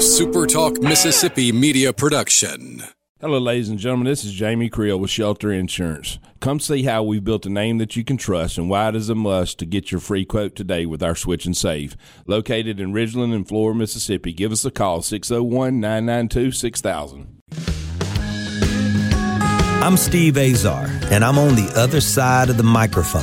a Super Talk Mississippi media production. Hello, ladies and gentlemen. This is Jamie Creel with Shelter Insurance. Come see how we've built a name that you can trust and why it is a must to get your free quote today with our Switch and Save. Located in Ridgeland and Flora, Mississippi. Give us a call 601 992 6000. I'm Steve Azar, and I'm on the other side of the microphone,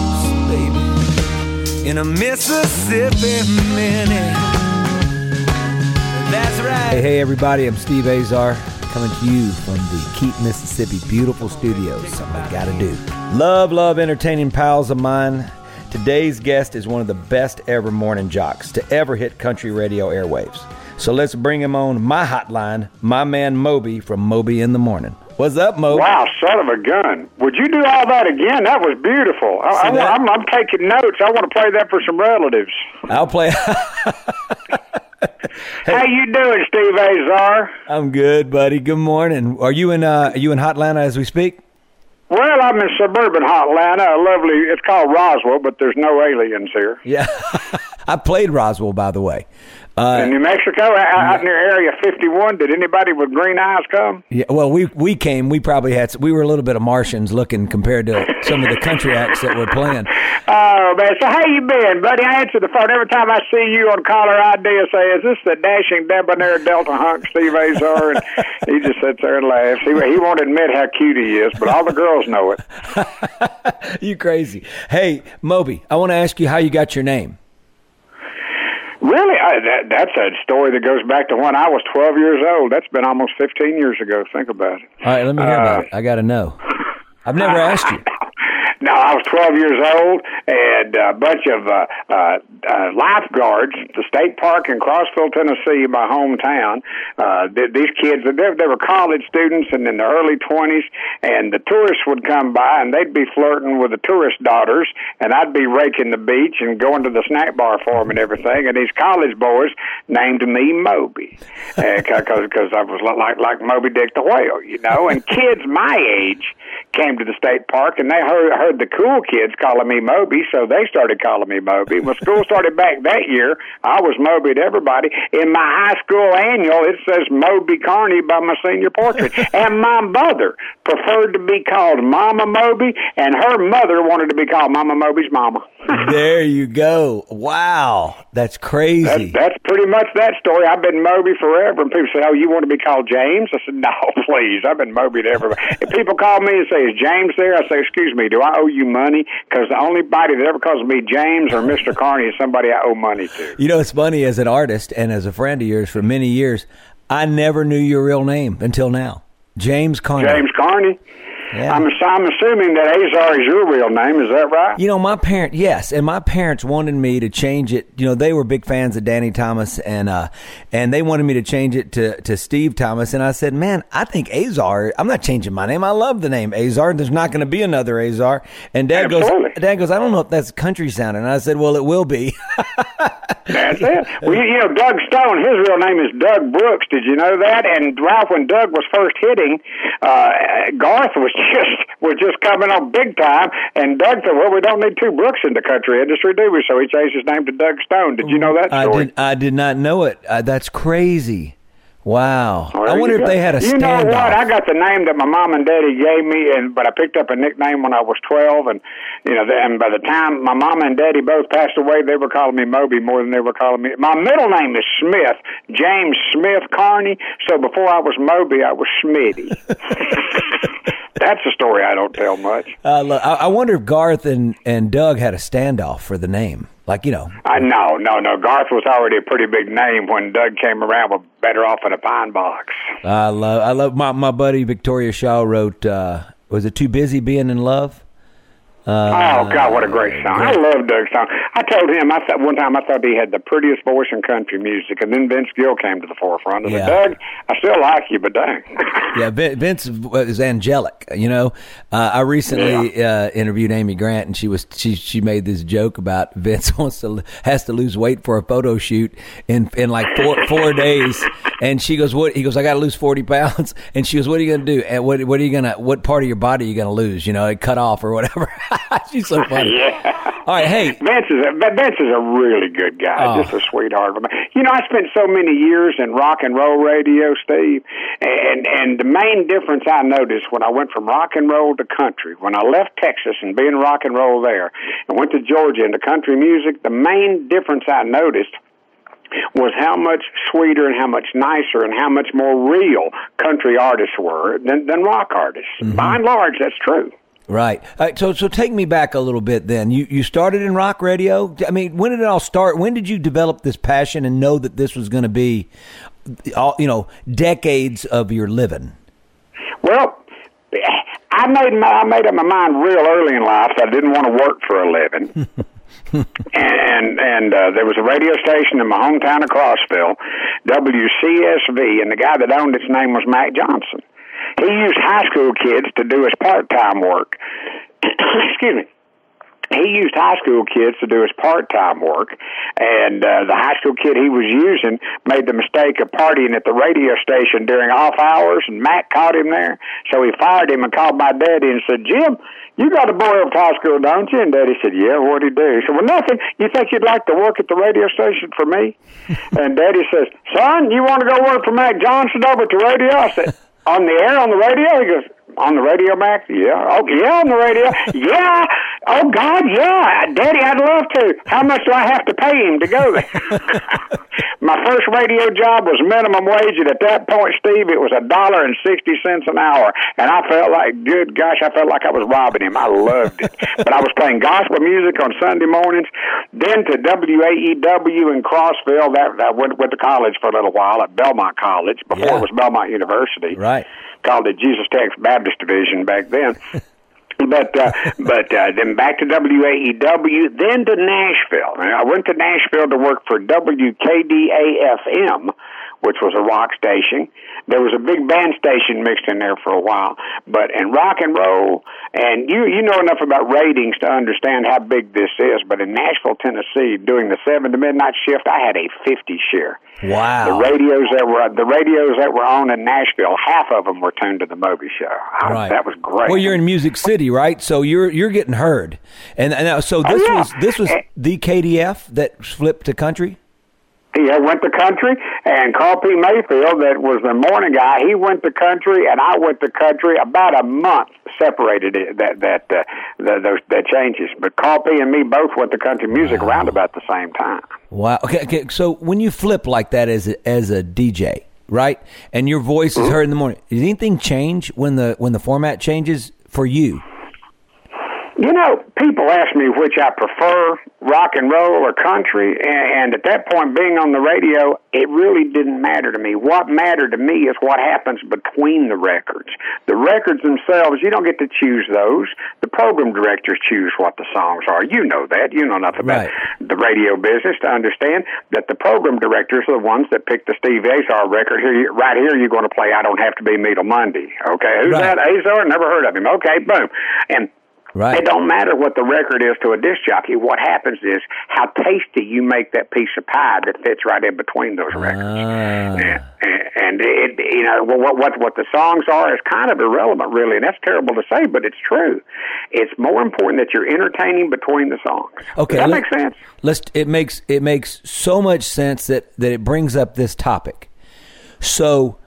in a Mississippi minute. That's right. Hey, hey, everybody, I'm Steve Azar coming to you from the Keep Mississippi beautiful studios. Something I gotta do. Love, love entertaining pals of mine. Today's guest is one of the best ever morning jocks to ever hit country radio airwaves. So let's bring him on my hotline, my man Moby from Moby in the Morning. What's up, Mo? Wow, son of a gun! Would you do all that again? That was beautiful. I, I, that? I'm, I'm taking notes. I want to play that for some relatives. I'll play. How you doing, Steve Azar? I'm good, buddy. Good morning. Are you in? Uh, are you in Hotlanta as we speak? Well, I'm in suburban Hotlanta. A lovely. It's called Roswell, but there's no aliens here. Yeah, I played Roswell, by the way. Uh, in New Mexico, out near Area 51, did anybody with green eyes come? Yeah, well, we we came. We probably had. We were a little bit of Martians looking compared to some of the country acts that were playing. Oh man, so how you been, buddy? I answer the phone every time I see you on caller ID. I say, "Is this the dashing debonair Delta hunk Steve Azar?" And he just sits there and laughs. He he won't admit how cute he is, but all the girls know it. you crazy? Hey, Moby, I want to ask you how you got your name. Really, I, that, that's a story that goes back to when I was 12 years old. That's been almost 15 years ago. Think about it. All right, let me hear uh, about it. I got to know. I've never asked you. No, I was 12 years old, and a bunch of uh, uh, uh, lifeguards, the state park in Crossville, Tennessee, my hometown. Uh, th- these kids, they, they were college students and in the early 20s, and the tourists would come by, and they'd be flirting with the tourist daughters, and I'd be raking the beach and going to the snack bar for them and everything. And these college boys named me Moby because because I was like like Moby Dick the whale, you know. And kids my age came to the state park, and they heard heard the cool kids calling me Moby, so they started calling me Moby. When school started back that year, I was Moby to everybody. In my high school annual, it says Moby Carney by my senior portrait. and my mother preferred to be called Mama Moby, and her mother wanted to be called Mama Moby's mama. There you go. Wow, that's crazy. That, that's pretty much that story. I've been Moby forever, and people say, "Oh, you want to be called James?" I said, "No, please. I've been Moby to everybody." if people call me and say, "Is James there?" I say, "Excuse me, do I owe you money?" Because the only body that ever calls me James or Mister Carney is somebody I owe money to. You know, it's funny as an artist and as a friend of yours for many years. I never knew your real name until now. James Carney. James Carney. Yeah. I'm, I'm assuming that Azar is your real name. Is that right? You know, my parent, yes, and my parents wanted me to change it. You know, they were big fans of Danny Thomas, and uh, and they wanted me to change it to to Steve Thomas. And I said, man, I think Azar. I'm not changing my name. I love the name Azar. There's not going to be another Azar. And Dad Absolutely. goes, Dad goes, I don't know if that's country sounding. And I said, well, it will be. that's it. Well, you know, Doug Stone. His real name is Doug Brooks. Did you know that? And Ralph, when Doug was first hitting, uh, Garth was just was just coming on big time. And Doug said, "Well, we don't need two Brooks in the country industry, do we?" So he changed his name to Doug Stone. Did you know that story? I did. I did not know it. Uh, that's crazy. Wow. Well, I wonder if they had a You know what? I got the name that my mom and daddy gave me, and but I picked up a nickname when I was twelve, and you know, and by the time my mom and daddy both passed away, they were calling me Moby more than they were calling me. My middle name is Smith, James Smith Carney. So before I was Moby, I was Smitty. That's a story I don't tell much. Uh, look, I, I wonder if Garth and, and Doug had a standoff for the name. Like, you know. I no, no, no. Garth was already a pretty big name when Doug came around with Better Off in a Pine Box. I love, I love my, my buddy Victoria Shaw wrote, uh, was it Too Busy Being in Love? Uh, oh God, what a great song! Great. I love Doug's song. I told him I thought one time I thought he had the prettiest voice in country music, and then Vince Gill came to the forefront. I yeah. said, Doug, I still like you, but dang. yeah, Vince is angelic. You know, uh, I recently yeah. uh, interviewed Amy Grant, and she was she she made this joke about Vince wants to has to lose weight for a photo shoot in in like four four days, and she goes, "What?" He goes, "I got to lose forty pounds," and she goes, "What are you going to do? And what what are you gonna what part of your body are you going to lose? You know, cut off or whatever." She's so funny. yeah. All right, hey. Vince is a, Vince is a really good guy, oh. just a sweetheart. You know, I spent so many years in rock and roll radio, Steve, and and the main difference I noticed when I went from rock and roll to country, when I left Texas and being rock and roll there, and went to Georgia into country music, the main difference I noticed was how much sweeter and how much nicer and how much more real country artists were than, than rock artists. Mm-hmm. By and large, that's true. Right. Uh, so, so take me back a little bit. Then you you started in rock radio. I mean, when did it all start? When did you develop this passion and know that this was going to be, all you know, decades of your living? Well, I made my I made up my mind real early in life that I didn't want to work for a living. and and uh, there was a radio station in my hometown of Crossville, WCSV, and the guy that owned its name was Mac Johnson. He used high school kids to do his part time work. Excuse me he used high school kids to do his part-time work, and uh, the high school kid he was using made the mistake of partying at the radio station during off hours, and Mac caught him there. So he fired him and called my daddy and said, "Jim, you got a boy up high school, don't you?" And Daddy said, "Yeah." What'd he do? He said, "Well, nothing. You think you'd like to work at the radio station for me?" and Daddy says, "Son, you want to go work for Mac Johnson over at the radio?" I said on the air on the radio? He goes, on the radio, Max? Yeah. Oh, yeah, on the radio. yeah. Oh, God, yeah. Daddy, I'd love to. How much do I have to pay him to go there? My first radio job was minimum wage, and at that point, Steve, it was a dollar and sixty cents an hour, and I felt like, good gosh, I felt like I was robbing him. I loved it, but I was playing gospel music on Sunday mornings. Then to WAEW in Crossville. That I went went to college for a little while at Belmont College before yeah. it was Belmont University. Right. Called it Jesus Tech Baptist Division back then. but uh, but uh, then back to WAEW, then to Nashville. And I went to Nashville to work for WKDF-FM, which was a rock station. There was a big band station mixed in there for a while, but in rock and roll, and you you know enough about ratings to understand how big this is. But in Nashville, Tennessee, doing the seven to midnight shift, I had a fifty share. Wow! The radios that were the radios that were on in Nashville, half of them were tuned to the Moby Show. Right. that was great. Well, you're in Music City, right? So you're you're getting heard, and, and so this oh, yeah. was this was eh. the KDF that flipped to country. He went to country, and Carl P. Mayfield, that was the morning guy, he went to country, and I went to country. About a month separated it, that that uh, the, those that changes. But Carl P. and me both went to country music wow. around about the same time. Wow. Okay. Okay. So when you flip like that as a, as a DJ, right, and your voice is mm-hmm. heard in the morning, does anything change when the when the format changes for you? You know, people ask me which I prefer, rock and roll or country, and at that point, being on the radio, it really didn't matter to me. What mattered to me is what happens between the records. The records themselves, you don't get to choose those. The program directors choose what the songs are. You know that. You know enough about right. the radio business to understand that the program directors are the ones that pick the Steve Azar record. Here, right here, you're going to play "I Don't Have to Be Me Till Monday." Okay, who's right. that? Azar? Never heard of him. Okay, boom, and Right. It don't matter what the record is to a disc jockey. What happens is how tasty you make that piece of pie that fits right in between those records. Ah. And, and it, you know, what what what the songs are is kind of irrelevant, really, and that's terrible to say, but it's true. It's more important that you're entertaining between the songs. Okay, Does that makes sense. Let's. It makes it makes so much sense that that it brings up this topic. So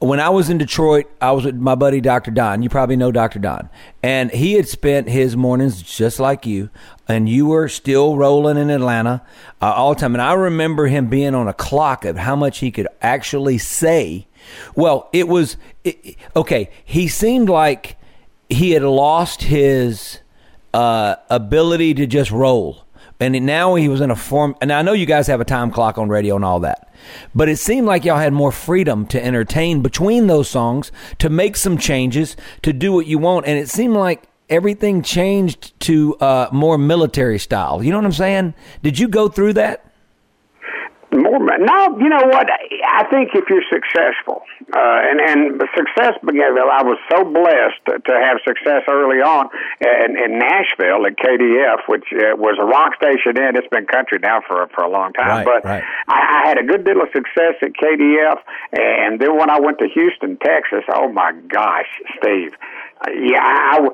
when I was in Detroit, I was with my buddy Dr. Don. You probably know Dr. Don. And he had spent his mornings just like you, and you were still rolling in Atlanta uh, all the time. And I remember him being on a clock of how much he could actually say. Well, it was, it, okay, he seemed like he had lost his uh, ability to just roll. And now he was in a form. And I know you guys have a time clock on radio and all that, but it seemed like y'all had more freedom to entertain between those songs, to make some changes, to do what you want. And it seemed like everything changed to uh, more military style. You know what I'm saying? Did you go through that? More, no, you know what? I think if you're successful, uh, and and success began. I was so blessed to, to have success early on in, in Nashville at KDF, which uh, was a rock station. And it's been country now for for a long time. Right, but right. I, I had a good deal of success at KDF, and then when I went to Houston, Texas, oh my gosh, Steve, uh, yeah, I,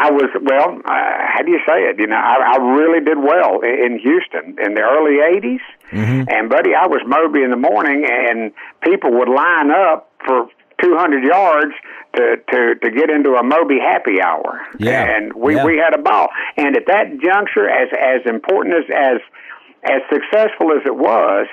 I was well. Uh, how do you say it? You know, I, I really did well in, in Houston in the early '80s. Mm-hmm. And buddy, I was Moby in the morning, and people would line up for 200 yards to to to get into a Moby happy hour. Yeah. And we Yeah. we had a ball. And at that juncture, as as important as as as successful as it was.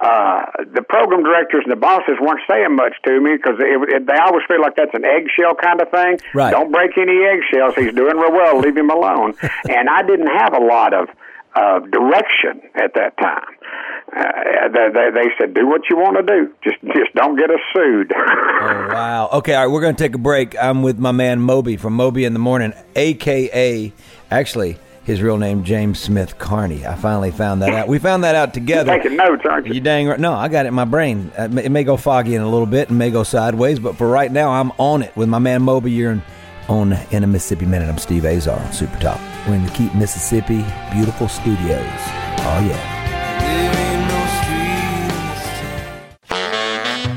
Uh, the program directors and the bosses weren't saying much to me because they always feel like that's an eggshell kind of thing. Right. Don't break any eggshells. He's doing real well. Leave him alone. and I didn't have a lot of uh, direction at that time. Uh, they, they, they said, "Do what you want to do. Just just don't get us sued." Oh, wow. Okay, all right, we're going to take a break. I'm with my man Moby from Moby in the Morning, a.k.a. actually, his real name, James Smith Carney. I finally found that out. We found that out together. Taking notes, aren't you? You dang right. No, I got it in my brain. Uh, It may go foggy in a little bit and may go sideways, but for right now, I'm on it with my man Moby. You're on In a Mississippi Minute. I'm Steve Azar on Super Talk. We're in the Keep Mississippi beautiful studios. Oh, yeah.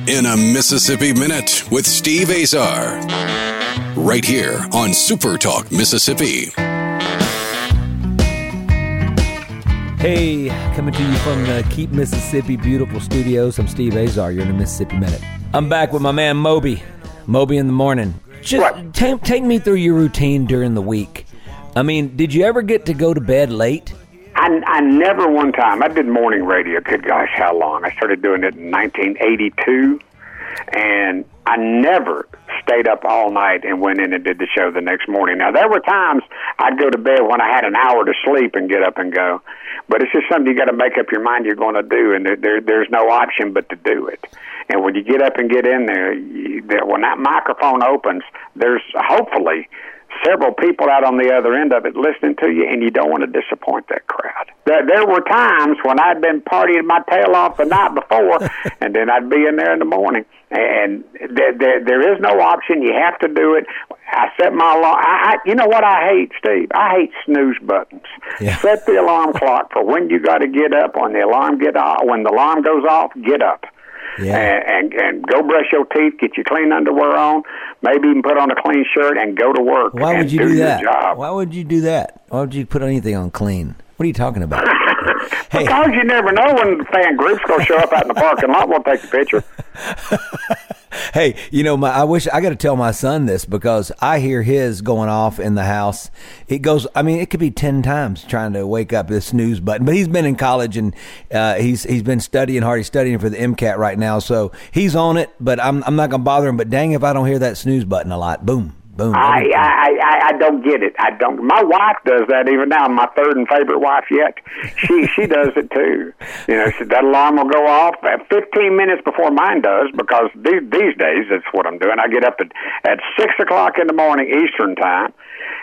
In a Mississippi Minute with Steve Azar. Right here on Super Talk Mississippi. Hey, coming to you from the Keep Mississippi Beautiful Studios. I'm Steve Azar. You're in the Mississippi Minute. I'm back with my man Moby. Moby in the morning. Just take, take me through your routine during the week. I mean, did you ever get to go to bed late? I, I never one time. I did morning radio. Good gosh, how long? I started doing it in 1982, and I never stayed up all night and went in and did the show the next morning. Now there were times I'd go to bed when I had an hour to sleep and get up and go, but it's just something you got to make up your mind you're going to do, and there, there there's no option but to do it. And when you get up and get in there, you, that when that microphone opens, there's hopefully several people out on the other end of it listening to you, and you don't want to disappoint that crowd. There, there were times when I'd been partying my tail off the night before, and then I'd be in there in the morning. And there, there, there is no option. You have to do it. I set my alarm. I, I, you know what I hate, Steve? I hate snooze buttons. Yeah. Set the alarm clock for when you got to get up. When the alarm get off, when the alarm goes off, get up Yeah. and, and and go brush your teeth, get your clean underwear on, maybe even put on a clean shirt and go to work. Why would you do, do that? Job. Why would you do that? Why would you put anything on clean? What are you talking about? hey, Because you never know when the fan group's gonna show up out in the parking lot. We'll take a picture. hey, you know, my I wish I got to tell my son this because I hear his going off in the house. It goes. I mean, it could be ten times trying to wake up this snooze button. But he's been in college and uh, he's he's been studying hard. He's studying for the MCAT right now, so he's on it. But I'm I'm not gonna bother him. But dang, if I don't hear that snooze button a lot, boom, boom. I, I I I don't get it. I don't. My wife does that even now. My third and favorite wife yet. She she does it too. You know, she, that alarm will go off at 15 minutes before mine does because these these days that's what I'm doing. I get up at at six o'clock in the morning Eastern time,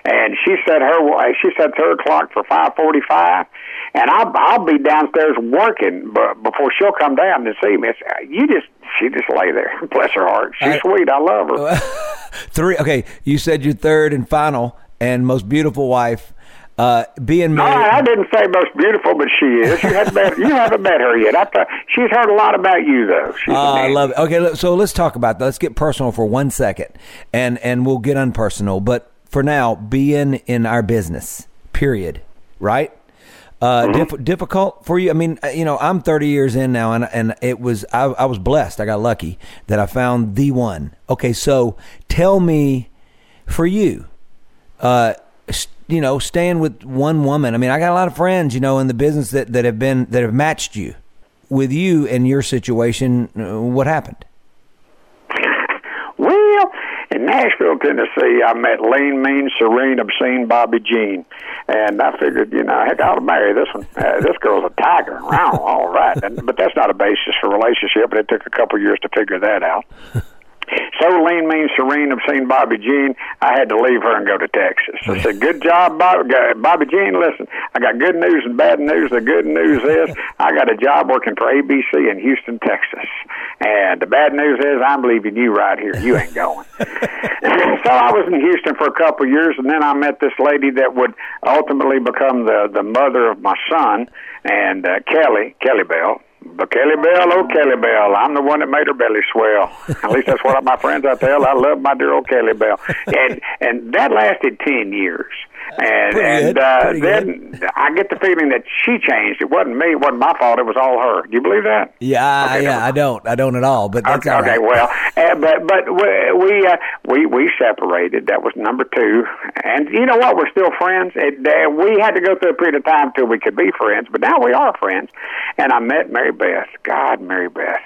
and she set her she sets her clock for 5:45, and I'll I'll be downstairs working, but before she'll come down to see me, it's, you just she just lay there. Bless her heart. She's I- sweet. I love her. Three. Okay, you said your third and final and most beautiful wife. Uh, being No, married. I didn't say most beautiful, but she is. You haven't met, you haven't met her yet. I thought, she's heard a lot about you, though. She's a I love it. Okay, so let's talk about that. Let's get personal for one second, and and we'll get unpersonal. But for now, being in our business, period. Right? Uh, diff- difficult for you. I mean, uh, you know, I'm 30 years in now, and and it was I, I was blessed. I got lucky that I found the one. Okay, so tell me, for you, uh, s- you know, staying with one woman. I mean, I got a lot of friends, you know, in the business that, that have been that have matched you. With you and your situation, uh, what happened? In Nashville, Tennessee, I met lean, mean, serene, obscene Bobby Jean, and I figured, you know, heck, I ought to marry this one. Uh, this girl's a tiger. Wow, all right, and, but that's not a basis for relationship. But it took a couple years to figure that out. So lean, mean, serene, obscene Bobby Jean, I had to leave her and go to Texas. I said, "Good job, Bobby, Bobby Jean. Listen, I got good news and bad news. The good news is I got a job working for ABC in Houston, Texas, and the bad news is I'm leaving you right here. You ain't going." so I was in Houston for a couple of years, and then I met this lady that would ultimately become the the mother of my son, and uh, Kelly Kelly Bell but Kelly Bell, oh Kelly Bell, I'm the one that made her belly swell. At least that's what my friends I tell. I love my dear old Kelly Bell, and and that lasted ten years and and uh, then good. I get the feeling that she changed. It wasn't me. It wasn't my fault. It was all her. Do you believe that? Yeah, okay, yeah, I don't. I don't at all. But that's okay. All right. Okay, well, uh, but but we we, uh, we we separated. That was number two. And you know what? We're still friends. It, uh, we had to go through a period of time until we could be friends. But now we are friends. And I met Mary Beth. God, Mary Beth.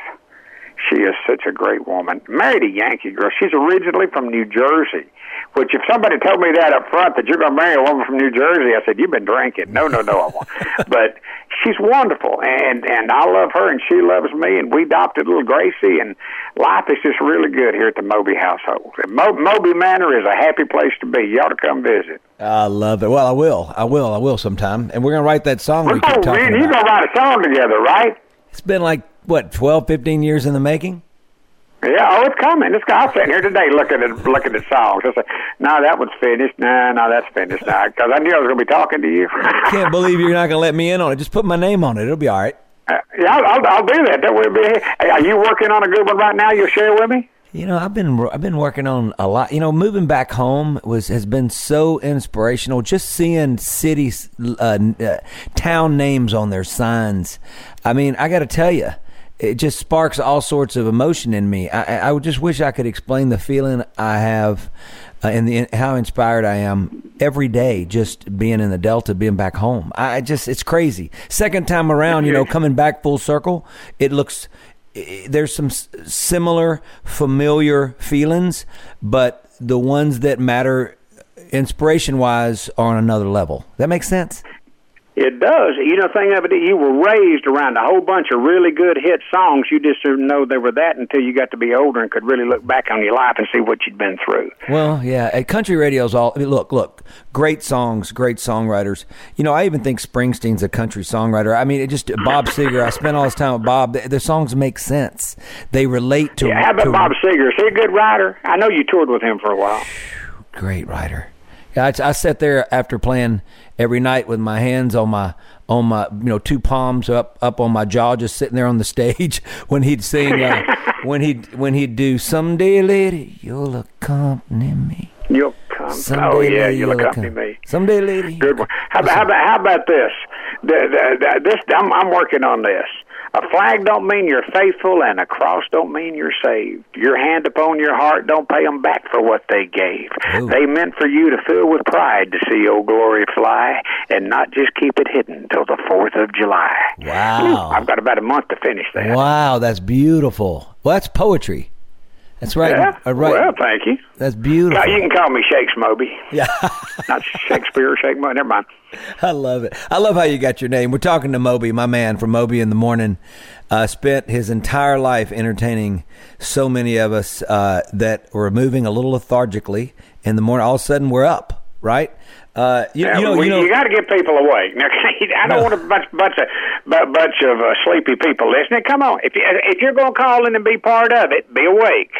She is such a great woman. Married a Yankee girl. She's originally from New Jersey. Which, if somebody told me that up front that you're going to marry a woman from New Jersey, I said you've been drinking. No, no, no, I won't. but she's wonderful, and and I love her, and she loves me, and we adopted little Gracie, and life is just really good here at the Moby household. Mo- Moby Manor is a happy place to be. You ought to come visit. I love it. Well, I will. I will. I will sometime, and we're going to write that song. We're we keep talking You're going to write a song together, right? It's been like what 12, 15 years in the making. Yeah, oh, it's coming. This guy I'm sitting here today looking at looking at songs. I said, "No, that one's finished. No, no, that's finished now." Because I knew I was going to be talking to you. Can't believe you're not going to let me in on it. Just put my name on it. It'll be all right. Uh, yeah, I'll, I'll, I'll do that. That will be. Hey, are you working on a good one right now? You'll share with me. You know, I've been I've been working on a lot. You know, moving back home was has been so inspirational. Just seeing cities, uh, uh, town names on their signs. I mean, I got to tell you it just sparks all sorts of emotion in me. I, I would just wish I could explain the feeling I have uh, and the, how inspired I am every day just being in the Delta, being back home. I just, it's crazy. Second time around, you know, coming back full circle, it looks, there's some similar, familiar feelings, but the ones that matter inspiration wise are on another level. That makes sense? It does. You know, thing of it, you were raised around a whole bunch of really good hit songs. You just didn't know they were that until you got to be older and could really look back on your life and see what you'd been through. Well, yeah, uh, country radio's all. I mean, look, look, great songs, great songwriters. You know, I even think Springsteen's a country songwriter. I mean, it just Bob Seger. I spent all this time with Bob. The, the songs make sense. They relate to. Yeah, how about to, Bob Seger? Is he a good writer? I know you toured with him for a while. Great writer. I, I sat there after playing every night with my hands on my on my you know two palms up up on my jaw, just sitting there on the stage when he'd sing uh, when he when he'd do someday lady you'll accompany me. You'll come. Someday, oh yeah, you'll, accompany me. Someday, lady. Good one. How, how, about how about this? The, the, the, this I'm, I'm working on this. A flag don't mean you're faithful, and a cross don't mean you're saved. Your hand upon your heart don't pay them back for what they gave. Ooh. They meant for you to fill with pride to see old glory fly, and not just keep it hidden till the Fourth of July. Wow! I've got about a month to finish that. Wow, that's beautiful. Well, that's poetry. That's right. Yeah. Uh, right. Well, thank you. That's beautiful. You can call me Shakes Moby. Yeah. Not Shakespeare, Shake Moby. Never mind. I love it. I love how you got your name. We're talking to Moby, my man from Moby in the Morning. Uh, spent his entire life entertaining so many of us uh, that were moving a little lethargically in the morning. All of a sudden, we're up, right? Uh, you, you, know, you, know, you got to get people awake. Now, I don't no. want a bunch, bunch of bunch of uh, sleepy people listening. Come on, if you, if you're going to call in and be part of it, be awake.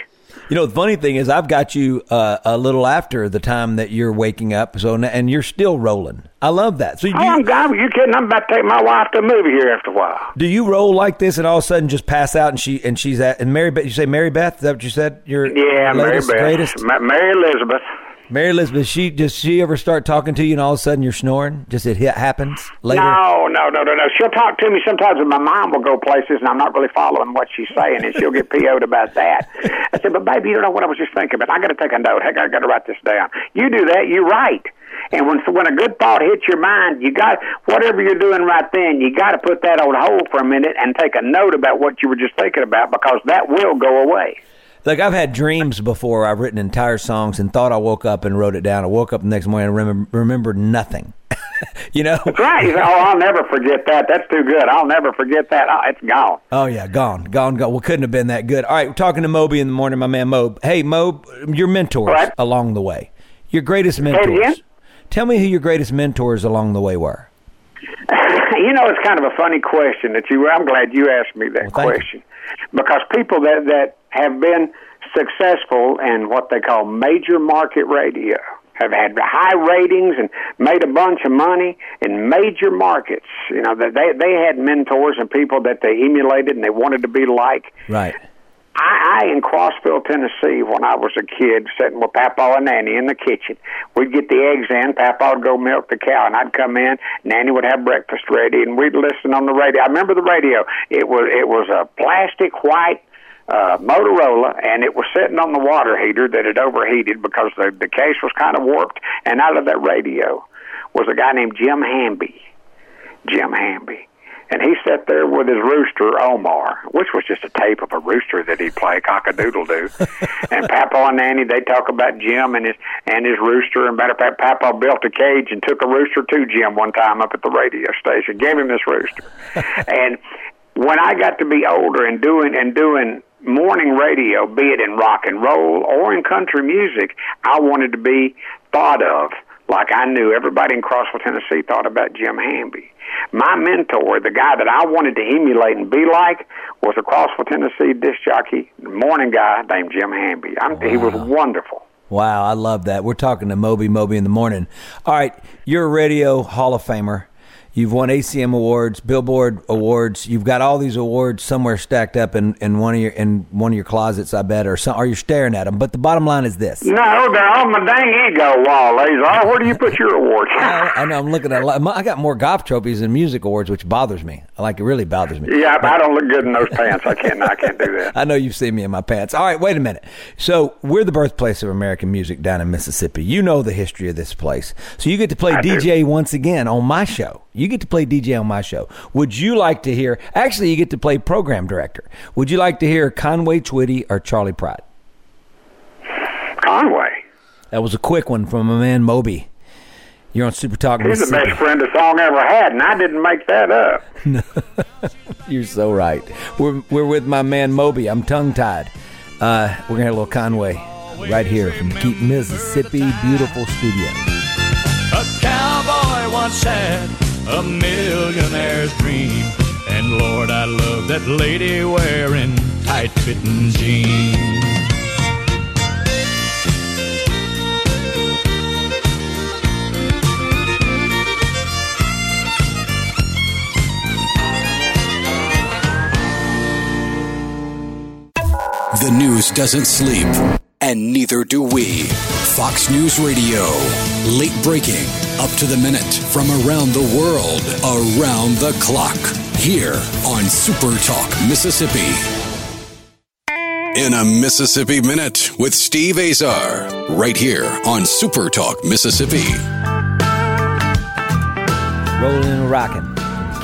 You know, the funny thing is, I've got you uh, a little after the time that you're waking up, so and you're still rolling. I love that. So you, oh, I'm, I'm, you kidding? I'm about to take my wife to a movie here after a while. Do you roll like this and all of a sudden just pass out and she and she's at and Mary Beth? You say Mary Beth? Is that what you said? Your yeah, latest, Mary Beth, greatest? Mary Elizabeth. Mary Elizabeth, she does she ever start talking to you and all of a sudden you're snoring? Just it happens later? No, no, no, no, no. She'll talk to me sometimes, and my mind will go places, and I'm not really following what she's saying, and she'll get PO'd about that. I said, but baby, you don't know what I was just thinking about. I got to take a note. Heck, I got to write this down. You do that, you write. And when when a good thought hits your mind, you got whatever you're doing right then, you got to put that on hold for a minute and take a note about what you were just thinking about because that will go away. Like I've had dreams before. I've written entire songs and thought I woke up and wrote it down. I woke up the next morning and remember, remembered nothing. you know? That's right. Oh, I'll never forget that. That's too good. I'll never forget that. Oh, it's gone. Oh yeah, gone, gone, gone. Well, couldn't have been that good. All right, we're talking to Moby in the morning, my man Mob. Hey, Mob, your mentors along the way. Your greatest mentors. Tell me who your greatest mentors along the way were. you know, it's kind of a funny question that you. I'm glad you asked me that Well, thank you. question because people that that have been successful in what they call major market radio have had high ratings and made a bunch of money in major markets. You know, that they they had mentors and people that they emulated and they wanted to be like. Right. I, I in Crossville, Tennessee, when I was a kid, sitting with Papa and Nanny in the kitchen, we'd get the eggs in. Papa would go milk the cow, and I'd come in. Nanny would have breakfast ready, and we'd listen on the radio. I remember the radio. It was it was a plastic white uh, Motorola, and it was sitting on the water heater that had overheated because the the case was kind of warped. And out of that radio was a guy named Jim Hamby. Jim Hamby. And he sat there with his rooster, Omar, which was just a tape of a rooster that he'd play cock-a-doodle doo. and Papa and Nanny, they talk about Jim and his and his rooster. And matter of fact, Papa built a cage and took a rooster to Jim one time up at the radio station, gave him this rooster. and when I got to be older and doing and doing morning radio, be it in rock and roll or in country music, I wanted to be thought of like I knew everybody in Crossville, Tennessee thought about Jim Hamby. My mentor, the guy that I wanted to emulate and be like, was a Crossville, Tennessee disc jockey, morning guy named Jim Hamby. I'm, He was wonderful. Wow, I love that. We're talking to Moby Moby in the morning. All right, you're a radio Hall of Famer. You've won ACM awards, Billboard awards. You've got all these awards somewhere stacked up in, in one of your in one of your closets, I bet, or some, or you're staring at them. But the bottom line is this: No, they're on my dang ego wall, Azar. Where do you put your awards? I, I know I'm looking at. a lot- I got more golf trophies than music awards, which bothers me. Like it really bothers me. yeah, but, I don't look good in those pants. I can't. I can't do that. I know you've seen me in my pants. All right, wait a minute. So we're the birthplace of American music down in Mississippi. You know the history of this place. So you get to play I do. DJ once again on my show. You get to play DJ on my show. Would you like to hear? Actually, you get to play program director. Would you like to hear Conway Twitty or Charley Pride? Conway. That was a quick one from my man Moby. You're on Super Talk He's the best friend a song ever had, and I didn't make that up. You're so right. We're we're with my man Moby. I'm tongue tied. Uh, we're gonna have a little Conway right here from Keep Mississippi Beautiful Studio. A cowboy once had a millionaire's dream. And Lord, I love that lady wearing tight fitting jeans. The news doesn't sleep, and neither do we. Fox News Radio. Late breaking, up to the minute from around the world, around the clock. Here on Super Talk, Mississippi. In a Mississippi Minute with Steve Azar. Right here on Super Talk, Mississippi. Rolling and rocking.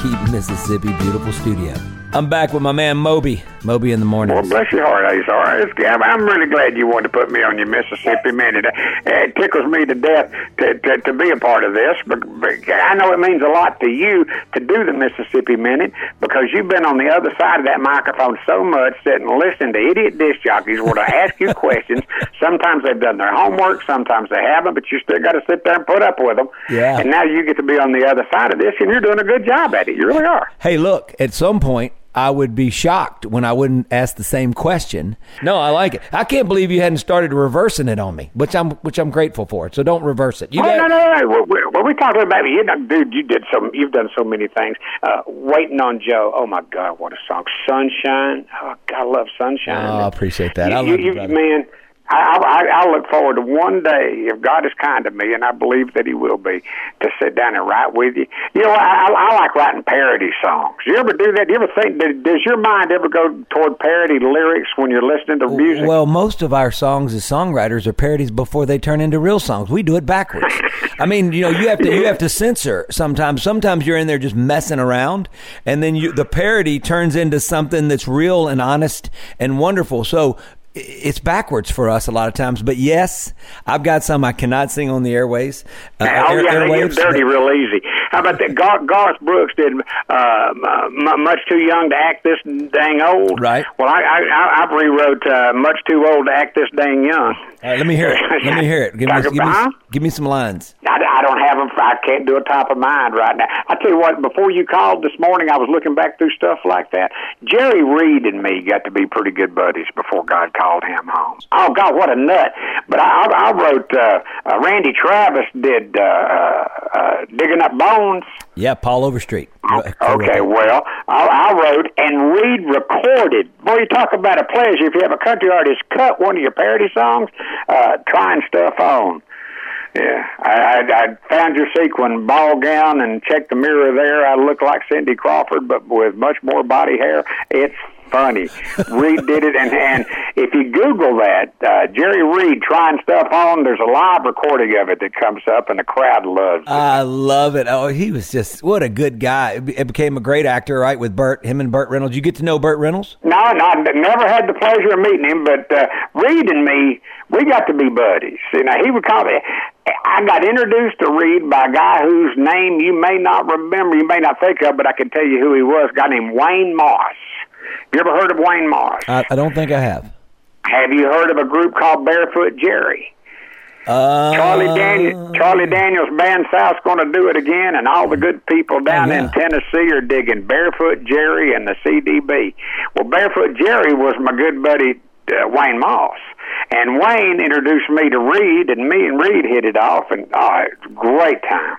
Keep Mississippi Beautiful Studio. I'm back with my man Moby. Moby in the morning. Well, bless your heart, Azar. It's, I'm, I'm really glad you wanted to put me on your Mississippi Minute. It tickles me to death to, to, to be a part of this. But, but I know it means a lot to you to do the Mississippi Minute because you've been on the other side of that microphone so much, sitting and listening to idiot disc jockeys where they ask you questions. Sometimes they've done their homework, sometimes they haven't, but you still got to sit there and put up with them. Yeah. And now you get to be on the other side of this, and you're doing a good job at it. You really are. Hey, look, at some point, I would be shocked when I wouldn't ask the same question. No, I like it. I can't believe you hadn't started reversing it on me, which I'm which I'm grateful for. So don't reverse it. You Oh, got- no, no, no. What, what, what we talking about? You know, dude, you did so. You've done so many things. Uh, Waiting on Joe. Oh my God, what a song! Sunshine. Oh, God, I love Sunshine. Oh, I appreciate that. You, I love you, you, you- man. I, I, I look forward to one day, if God is kind to me, and I believe that He will be, to sit down and write with you. You know, I, I, like writing parody songs. You ever do that? Do you ever think? Does your mind ever go toward parody lyrics when you're listening to music? Well, most of our songs as songwriters are parodies before they turn into real songs. We do it backwards. I mean, you know, you have to you have to censor sometimes. Sometimes you're in there just messing around, and then you, the parody turns into something that's real and honest and wonderful. So it's backwards for us a lot of times. But yes, I've got some I cannot sing on the airways. Uh, oh air, yeah, they get dirty but, real easy. How about that? Gar- Garth Brooks did uh, uh, much too young to act this dang old. Right. Well, I I, I rewrote uh, much too old to act this dang young. Right, let me hear it. Let me hear it. Give me, give me, give me some lines. I, I don't have them. I can't do a top of mind right now. I tell you what. Before you called this morning, I was looking back through stuff like that. Jerry Reed and me got to be pretty good buddies before God called him home. Oh God, what a nut! But I, I, I wrote. Uh, uh, Randy Travis did uh, uh, uh, digging up bones. Yeah, Paul Overstreet. Okay, well, I, I wrote and Reed recorded. Boy, you talk about a pleasure if you have a country artist cut one of your parody songs, uh, trying stuff on. Yeah, I, I, I found your sequin ball gown and checked the mirror there. I look like Cindy Crawford, but with much more body hair. It's funny. Reed did it, and and if you Google that, uh, Jerry Reed trying stuff on, there's a live recording of it that comes up, and the crowd loves it. I love it. Oh, he was just what a good guy. It became a great actor, right? With Burt, him and Burt Reynolds. You get to know Burt Reynolds? No, no, never had the pleasure of meeting him, but uh, Reed and me, we got to be buddies. You know, he would call me. I got introduced to Reed by a guy whose name you may not remember, you may not think of, but I can tell you who he was. A guy named Wayne Moss. You ever heard of Wayne Moss? I, I don't think I have. Have you heard of a group called Barefoot Jerry? Uh, Charlie Daniel, Charlie Daniels Band South's going to do it again, and all the good people down oh, yeah. in Tennessee are digging Barefoot Jerry and the CDB. Well, Barefoot Jerry was my good buddy uh, Wayne Moss, and Wayne introduced me to Reed, and me and Reed hit it off, and oh, great time.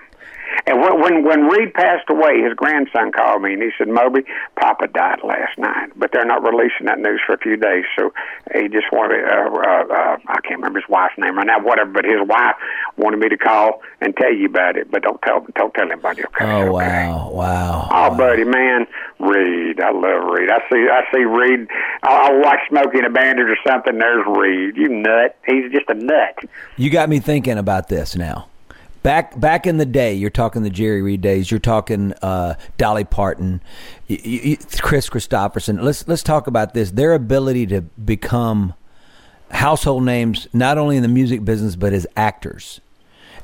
And when, when when Reed passed away, his grandson called me and he said, "Moby, Papa died last night, but they're not releasing that news for a few days." So he just wanted, uh, uh, uh, I can't remember his wife's name right now, whatever. But his wife wanted me to call and tell you about it, but don't tell don't tell anybody. Okay? Oh okay? wow, wow. Oh, wow. buddy, man, Reed, I love Reed. I see I see Reed. I'll, I'll watch Smokey and the Bandit or something. There's Reed. You nut. He's just a nut. You got me thinking about this now. Back back in the day, you're talking the Jerry Reed days. You're talking uh, Dolly Parton, you, you, Kris Kristofferson. Let's let's talk about this. Their ability to become household names, not only in the music business but as actors,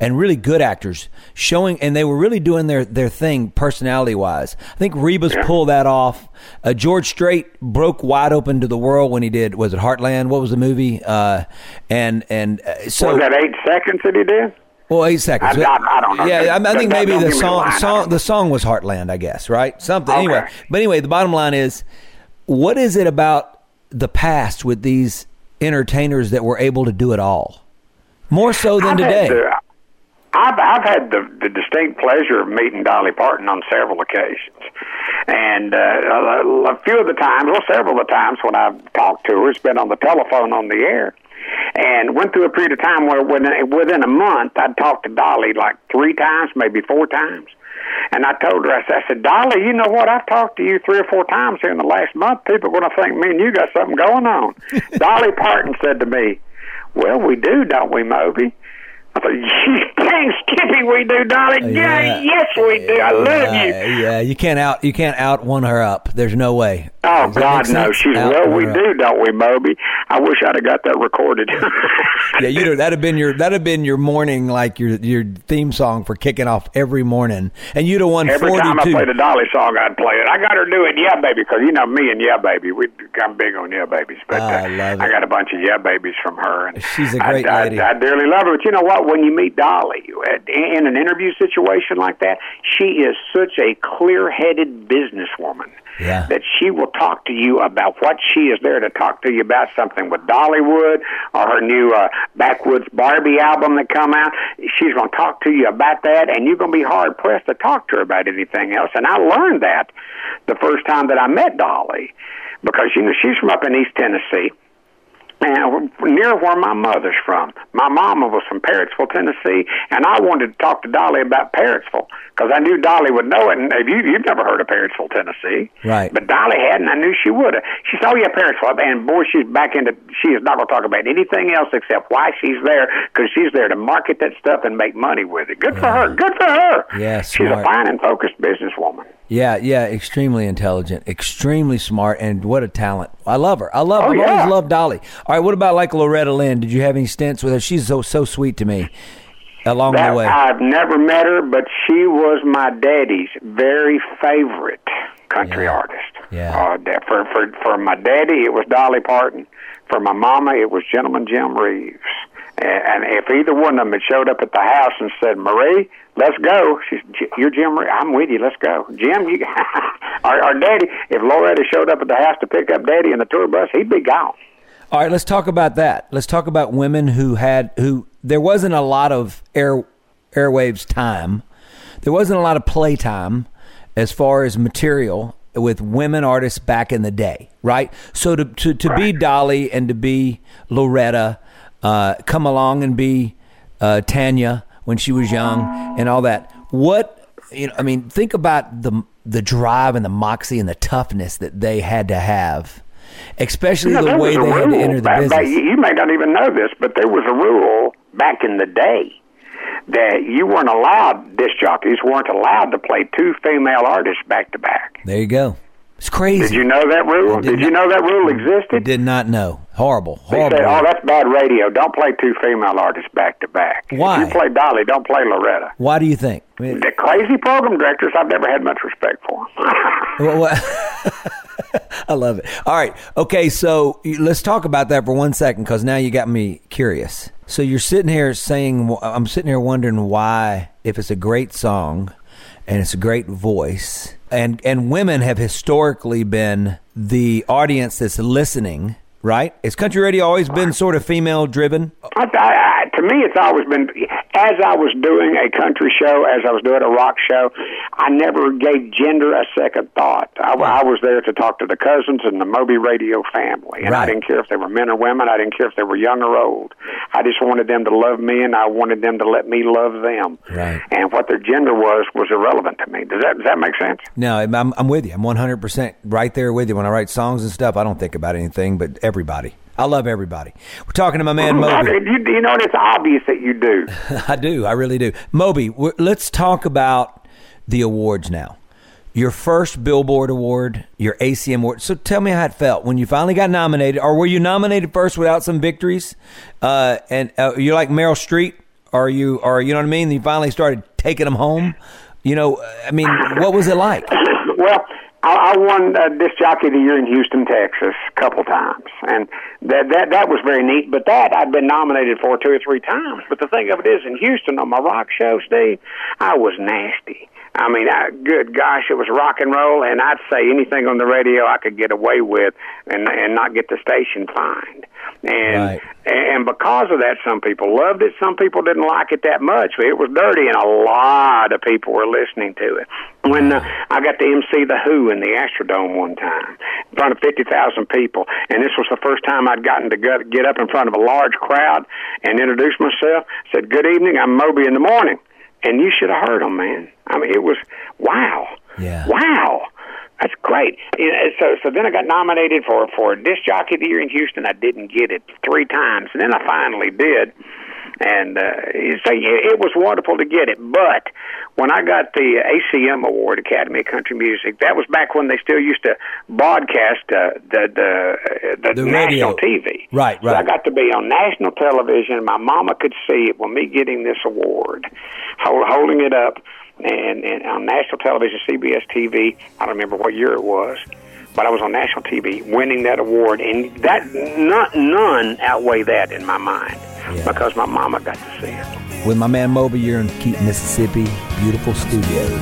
and really good actors, showing. And they were really doing their their thing personality wise. I think Reba's yeah. pulled that off. Uh, George Strait broke wide open to the world when he did. Was it Heartland? What was the movie? Uh, and and uh, so was that eight seconds that he did? Well, eight seconds. I, I, I don't know. Yeah, I, I think maybe the song, song the song was Heartland, I guess, right? Something. Okay. Anyway, but anyway, the bottom line is, what is it about the past with these entertainers that were able to do it all, more so than I've today? The, I've I've had the, the distinct pleasure of meeting Dolly Parton on several occasions, and uh, a, a few of the times, well, several of the times when I've talked to her, it's been on the telephone on the air and went through a period of time where within, within a month I'd talked to Dolly like three times, maybe four times. And I told her, I said, I said, Dolly, you know what? I've talked to you three or four times here in the last month. People are going to think me and you got something going on. Dolly Parton said to me, Well, we do, don't we, Moby? Dang, Skippy, we do, darling. Yeah, yeah yes, we do. I love yeah, you. Yeah, you can't out you can't out one her up. There's no way. Oh Does God, no. She's out well, we do, up. don't we, Moby? I wish I'd have got that recorded. yeah, you know that'd have been your that'd have been your morning, like your your theme song for kicking off every morning, and you'd have won every 42. time I played a Dolly song, I'd play it. I got her doing Yeah Baby because you know me and Yeah Baby, we I'm big on Yeah Babies, but uh, I, love I got a bunch of Yeah Babies from her, and she's a great I, lady. I, I dearly love her, but you know what? When you meet Dolly in an interview situation like that, she is such a clear-headed businesswoman yeah. that she will talk to you about what she is there to talk to you about something with Dollywood or her new uh, Backwoods Barbie album that come out. She's going to talk to you about that, and you're going to be hard pressed to talk to her about anything else. And I learned that the first time that I met Dolly because you know she's from up in East Tennessee and near where my mother's from. My mama was from Parrottsville, Tennessee, and I wanted to talk to Dolly about Parrotsville because I knew Dolly would know it. And if you you've never heard of Parrottsville, Tennessee, Right. But Dolly hadn't. I knew she would. She said, "Oh yeah, Parrottsville," and boy, she's back into. She is not going to talk about anything else except why she's there because she's there to market that stuff and make money with it. Good for her. Good for her. Yeah, she's a fine and focused businesswoman. Yeah, yeah, extremely intelligent, extremely smart, and what a talent! I love her. I love. Oh, I've yeah. always loved Dolly. All right, what about like Loretta Lynn? Did you have any stints with her? She's so so sweet to me. Along That, the way, I've never met her, but she was my daddy's very favorite country Yeah. artist. Yeah. Uh, for for for my daddy, it was Dolly Parton. For my mama, it was Gentleman Jim Reeves. And, and if either one of them had showed up at the house and said, "Marie, let's go," she's, "You're Jim Reeves. I'm with you. Let's go, Jim." You, our, our daddy. If Loretta showed up at the house to pick up Daddy in the tour bus, he'd be gone. All right, let's talk about that. Let's talk about women who had who there wasn't a lot of air airwaves time. There wasn't a lot of playtime as far as material with women artists back in the day, right? So to to, to be Dolly and to be Loretta, uh, come along and be uh, Tanya when she was young and all that. What you know, I mean, think about the the drive and the moxie and the toughness that they had to have, especially You know, the way they had to enter the back- back- business. you may not even know this, but there was a rule back in the day that you weren't allowed. Disc jockeys weren't allowed to play two female artists back to back. There you go. It's crazy. Did you know that rule? Did Did, you know that rule existed? I did not know. Horrible. They Horrible. said, "Oh, that's bad radio. Don't play two female artists back to back. Why? If you play Dolly, don't play Loretta." Why do you think? The crazy program directors, I've never had much respect for. What- what- I love it. All right. Okay. So let's talk about that for one second because now you got me curious. So you're sitting here saying, I'm sitting here wondering why, if it's a great song and it's a great voice, and, and women have historically been the audience that's listening, right? Has country radio always been sort of female driven? I, I, I, to me, it's always been as I was doing a country show, as I was doing a rock show. I never gave gender a second thought. I, I was there to talk to the cousins and the Moby Radio family, and I didn't care if they were men or women. I didn't care if they were young or old. I just wanted them to love me, and I wanted them to let me love them. Right. And what their gender was was irrelevant to me. Does that does that make sense? No, I'm, I'm I'm with you. I'm 100% right there with you. When I write songs and stuff, I don't think about anything but everybody. I love everybody. We're talking to my man Moby. you, you know, it's obvious that you do. I do. I really do. Moby, let's talk about the awards now. Your first Billboard award, your ACM award. So tell me how it felt when you finally got nominated, or were you nominated first without some victories? Uh, and uh, you're like Meryl Streep, or you, or you know what I mean? You finally started taking them home. You know, I mean, what was it like? Well, I, I won uh, Disc Jockey of the Year in Houston, Texas, a couple times, and that that that was very neat. But that I'd been nominated for two or three times. But the thing of it is, in Houston on my rock show, Steve, I was nasty. I mean, I, good gosh, it was rock and roll, and I'd say anything on the radio I could get away with, and and not get the station fined. And Right. and because of that, some people loved it, some people didn't like it that much. But it was dirty, and a lot of people were listening to it. When uh, I got to MC the Who in the Astrodome one time, in front of fifty thousand people, and this was the first time I'd gotten to get up in front of a large crowd and introduce myself. Said, "Good evening, I'm Moby in the morning," and you should have heard them, man. I mean, it was wow, Yeah. wow. That's great. You uh, know, so, so then I got nominated for for Disc Jockey of the Year in Houston. I didn't get it three times, and then I finally did. And uh, so it it was wonderful to get it. But when I got the ACM award, Academy of Country Music, that was back when they still used to broadcast uh, the the, uh, the The national radio. TV. Right, So I got to be on national television. My mama could see it when me getting this award, hold, holding it up, and, and on national television, CBS TV. I don't remember what year it was, but I was on national TV winning that award, and that not, none outweigh that in my mind Yeah. because my mama got to see it. With my man Moby, you're in Keaton, Mississippi. Beautiful studios.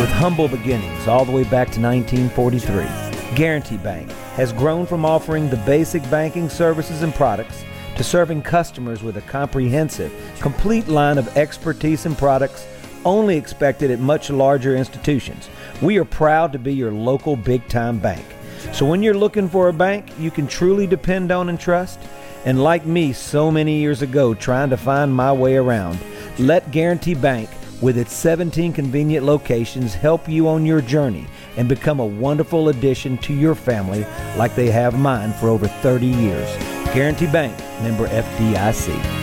With humble beginnings all the way back to 1943, Guarantee Bank has grown from offering the basic banking services and products to serving customers with a comprehensive, complete line of expertise and products only expected at much larger institutions. We are proud to be your local big time bank. So when you're looking for a bank you can truly depend on and trust, and like me so many years ago trying to find my way around, let Guarantee Bank, with its 17 convenient locations, help you on your journey and become a wonderful addition to your family like they have mine for over 30 years. Guarantee Bank, member FDIC.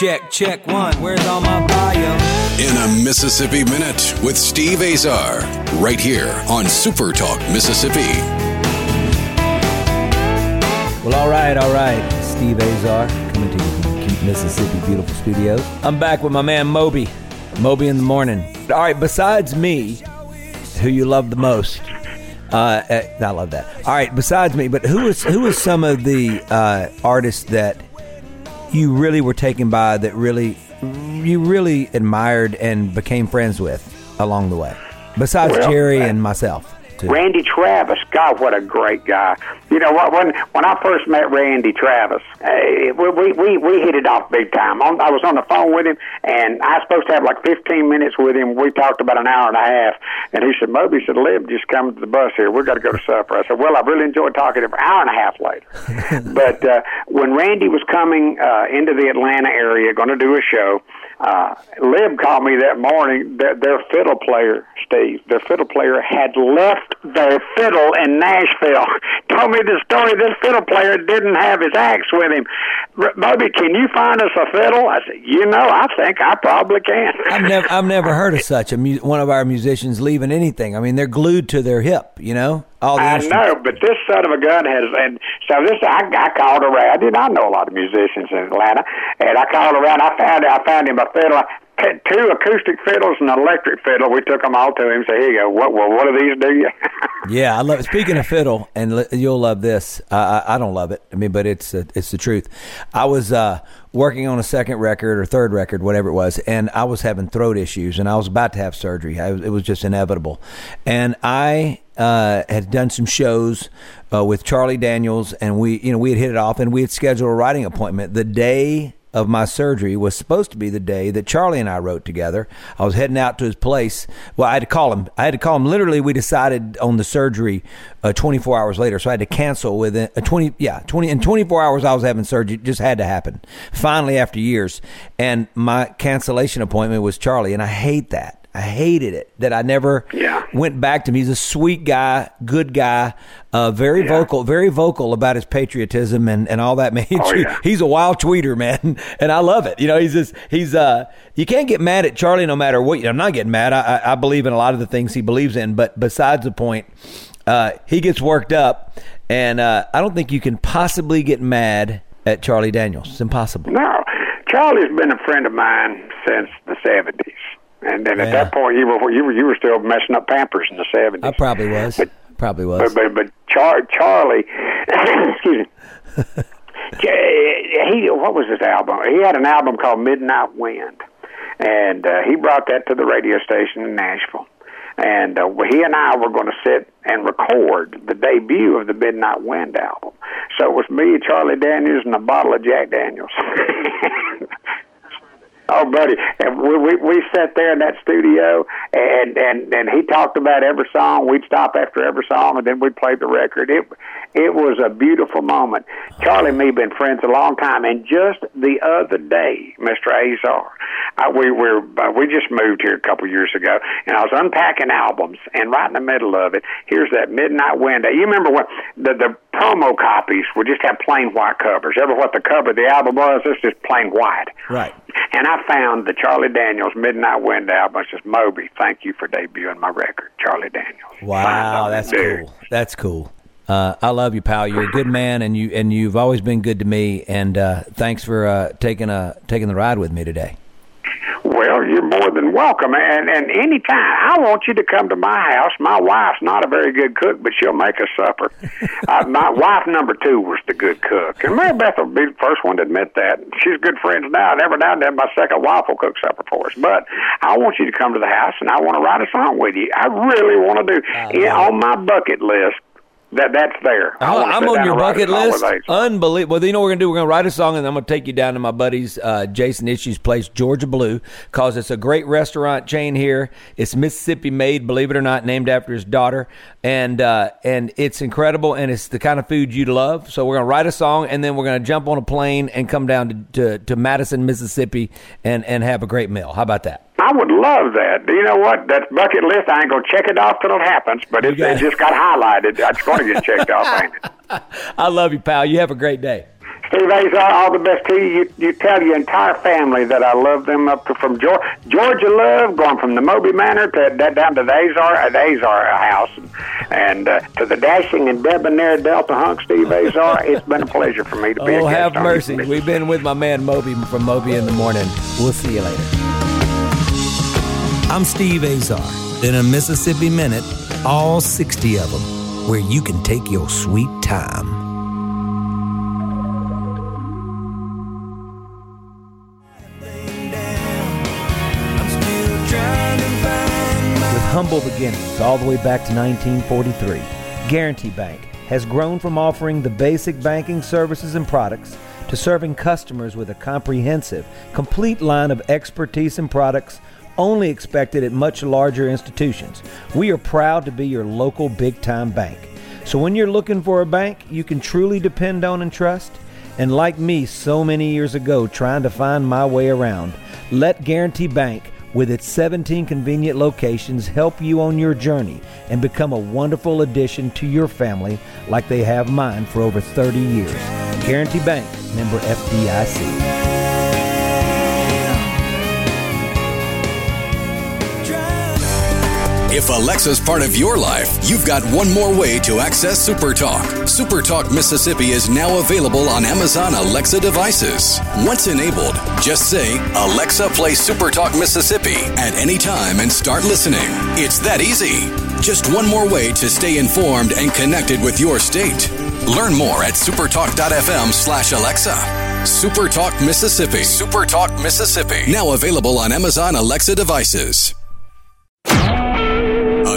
Check, check one. Where's all my bio? In a Mississippi Minute with Steve Azar, right here on Super Talk Mississippi. Well, all right, all right. Steve Azar coming to you from Keep Mississippi Beautiful Studios. I'm back with my man Moby. Moby in the morning. All right, besides me, who you love the most. Uh, uh, I love that. All right, besides me, but who is who is some of the uh, artists that you really were taken by that really you really admired and became friends with along the way besides Well, jerry uh, and myself too. Randy Travis, God, what a great guy! You know what? When when I first met Randy Travis, eh, we we we, we hit it off big time. On, I was on the phone with him, and I was supposed to have like 15 minutes with him. We talked about an hour and a half, and he said, "Moby said, Lib, just come to the bus here. We've got to go to supper." I said, "Well, I really enjoyed talking to him." An hour and a half later, but uh, when Randy was coming uh, into the Atlanta area, going to do a show. Uh, Lib called me that morning. Their, their fiddle player, Steve, their fiddle player had left their fiddle in Nashville. Told me the story. This fiddle player didn't have his axe with him. Bobby, can you find us a fiddle? I said, you know, I think I probably can. I've never, I've never heard of such a mu- one of our musicians leaving anything. I mean, they're glued to their hip. You know, I know, but this son of a gun has, and so this I, I called around. I did not know a lot of musicians in Atlanta, and I called around. I found I found him a fiddle, two acoustic fiddles and an electric fiddle. We took them all to him. So here you go. What well, what do these do you? Yeah, I love. Speaking of fiddle, and you'll love this. I, I, I don't love it. I mean, but it's uh, it's the truth. I was uh, working on a second record or third record, whatever it was, and I was having throat issues, and I was about to have surgery. I, it was just inevitable, and I uh, had done some shows uh, with Charlie Daniels, and we you know we had hit it off, and we had scheduled a writing appointment the day of my surgery was supposed to be the day that Charlie and I wrote together. I was heading out to his place. Well, I had to call him. I had to call him. Literally, we decided on the surgery uh, 24 hours later, so I had to cancel within uh, 20. Yeah, 20 in 24 hours. I was having surgery. It just had to happen. Finally, after years, and my cancellation appointment was Charlie, and I hate that. I hated it that I never Yeah. went back to him. He's a sweet guy, good guy, uh, very vocal, very vocal about his patriotism and, and all that. Man, Oh, yeah. he's a wild tweeter, man, and I love it. You know, he's just he's uh you can't get mad at Charlie no matter what. I'm not getting mad. I, I, I believe in a lot of the things he believes in, but besides the point, uh, he gets worked up, and uh, I don't think you can possibly get mad at Charlie Daniels. It's impossible. no, Charlie's been a friend of mine since the seventies, and then at that point you were you were you were still messing up Pampers in the seventies. I probably was. Probably was. But but, but Char- Charlie, excuse me. He what was his album? He had an album called Midnight Wind, and uh, he brought that to the radio station in Nashville. And uh, he and I were going to sit and record the debut of the Midnight Wind album. So it was me, Charlie Daniels, and a bottle of Jack Daniels. Oh, buddy, and we, we we sat there in that studio, and and and he talked about every song. We'd stop after every song, and then we'd play the record. It it was a beautiful moment. Charlie and me been friends a long time, and just the other day, Mister Azar, I, we were uh, we just moved here a couple years ago, and I was unpacking albums, and right in the middle of it, here's that Midnight Window. You remember when the the promo copies would just have plain white covers. Ever what the cover of the album was? It's just plain white. Right. And I found the Charlie Daniels Midnight Wind album. It says, Moby, thank you for debuting my record, Charlie Daniels. Wow, that's dude. cool. That's cool. Uh, I love you, pal. You're a good man, and you and you've always been good to me. And uh, thanks for uh, taking uh, taking the ride with me today. Well, you're more than welcome. And and anytime, I want you to come to my house. My wife's not a very good cook, but she'll make a supper. uh, my wife number two was the good cook, and Mary Beth will be the first one to admit that. She's good friends now, and every now and then my second wife will cook supper for us. But I want you to come to the house, and I want to write a song with you. I really want to do. Yeah, on my bucket list that that's there. Oh, I'm on your bucket list. Unbelievable. Well, you know what we're gonna do? We're gonna write a song, and I'm gonna take you down to my buddy's uh, Jason Issue's place, Georgia Blue, cause it's a great restaurant chain here. It's Mississippi made, believe it or not, named after his daughter, and uh, and it's incredible, and it's the kind of food you'd love. So we're gonna write a song, and then we're gonna jump on a plane and come down to, to, to Madison, Mississippi, and and have a great meal. How about that? I would love that. Do you know what? That's bucket list. I ain't gonna check it off till it happens, but it, it just got highlighted. That's going to get checked off, ain't it? I love you, pal. You have a great day. Steve Azar, all the best to you. you. You tell your entire family that I love them up to, from Georgia, Georgia love, going from the Moby Manor to down to the Azar, uh, the Azar house, and uh, to the dashing and debonair Delta hunk, Steve Azar. it's been a pleasure for me to be. Oh, have mercy. We've been with my man Moby from Moby in the morning. We'll see you later. I'm Steve Azar. In a Mississippi Minute, all 60 of them, where you can take your sweet time. With humble beginnings all the way back to 1943, Guarantee Bank has grown from offering the basic banking services and products to serving customers with a comprehensive, complete line of expertise and products only expected at much larger institutions. We are proud to be your local big time bank. So when you're looking for a bank you can truly depend on and trust, and like me so many years ago trying to find my way around, let Guarantee Bank with its 17 convenient locations help you on your journey and become a wonderful addition to your family like they have mine for over 30 years. Guarantee Bank, member FDIC. If Alexa's part of your life, you've got one more way to access SuperTalk. SuperTalk Mississippi is now available on Amazon Alexa devices. Once enabled, just say, Alexa, play SuperTalk Mississippi at any time and start listening. It's that easy. Just one more way to stay informed and connected with your state. Learn more at supertalk.fm slash Alexa. SuperTalk Mississippi. SuperTalk Mississippi. Now available on Amazon Alexa devices.